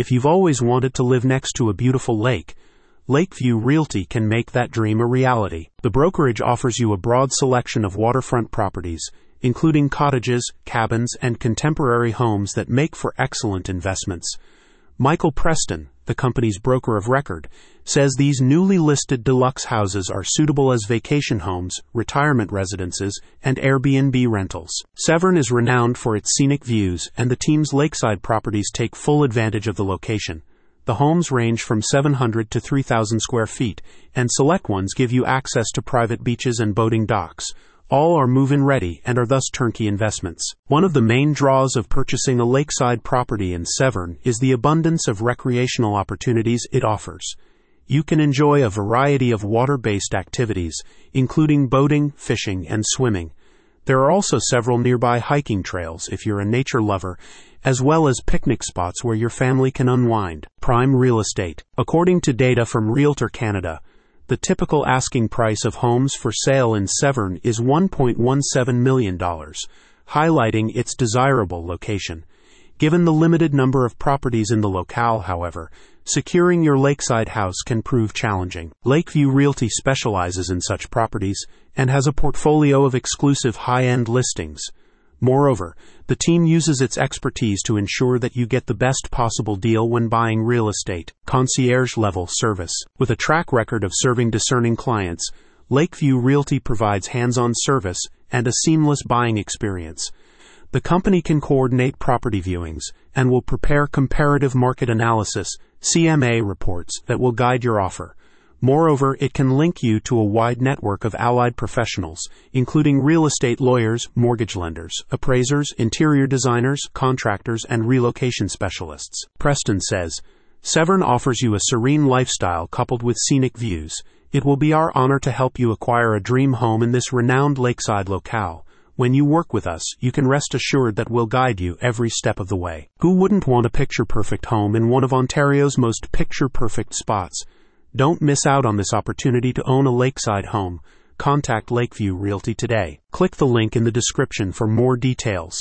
If you've always wanted to live next to a beautiful lake, Lakeview Realty can make that dream a reality. The brokerage offers you a broad selection of waterfront properties, including cottages, cabins, and contemporary homes that make for excellent investments. Michael Preston, the company's broker of record, says these newly listed deluxe houses are suitable as vacation homes, retirement residences, and Airbnb rentals. Severn is renowned for its scenic views, and the team's lakeside properties take full advantage of the location. The homes range from 700 to 3,000 square feet, and select ones give you access to private beaches and boating docks. All are move in ready and are thus turnkey investments. One of the main draws of purchasing a lakeside property in Severn is the abundance of recreational opportunities it offers. You can enjoy a variety of water based activities, including boating, fishing, and swimming. There are also several nearby hiking trails if you're a nature lover, as well as picnic spots where your family can unwind. Prime real estate. According to data from Realtor Canada, the typical asking price of homes for sale in Severn is $1.17 million, highlighting its desirable location. Given the limited number of properties in the locale, however, securing your lakeside house can prove challenging. Lakeview Realty specializes in such properties and has a portfolio of exclusive high end listings. Moreover, the team uses its expertise to ensure that you get the best possible deal when buying real estate. Concierge level service. With a track record of serving discerning clients, Lakeview Realty provides hands on service and a seamless buying experience. The company can coordinate property viewings and will prepare comparative market analysis, CMA reports that will guide your offer. Moreover, it can link you to a wide network of allied professionals, including real estate lawyers, mortgage lenders, appraisers, interior designers, contractors, and relocation specialists. Preston says, Severn offers you a serene lifestyle coupled with scenic views. It will be our honor to help you acquire a dream home in this renowned lakeside locale. When you work with us, you can rest assured that we'll guide you every step of the way. Who wouldn't want a picture perfect home in one of Ontario's most picture perfect spots? Don't miss out on this opportunity to own a lakeside home. Contact Lakeview Realty today. Click the link in the description for more details.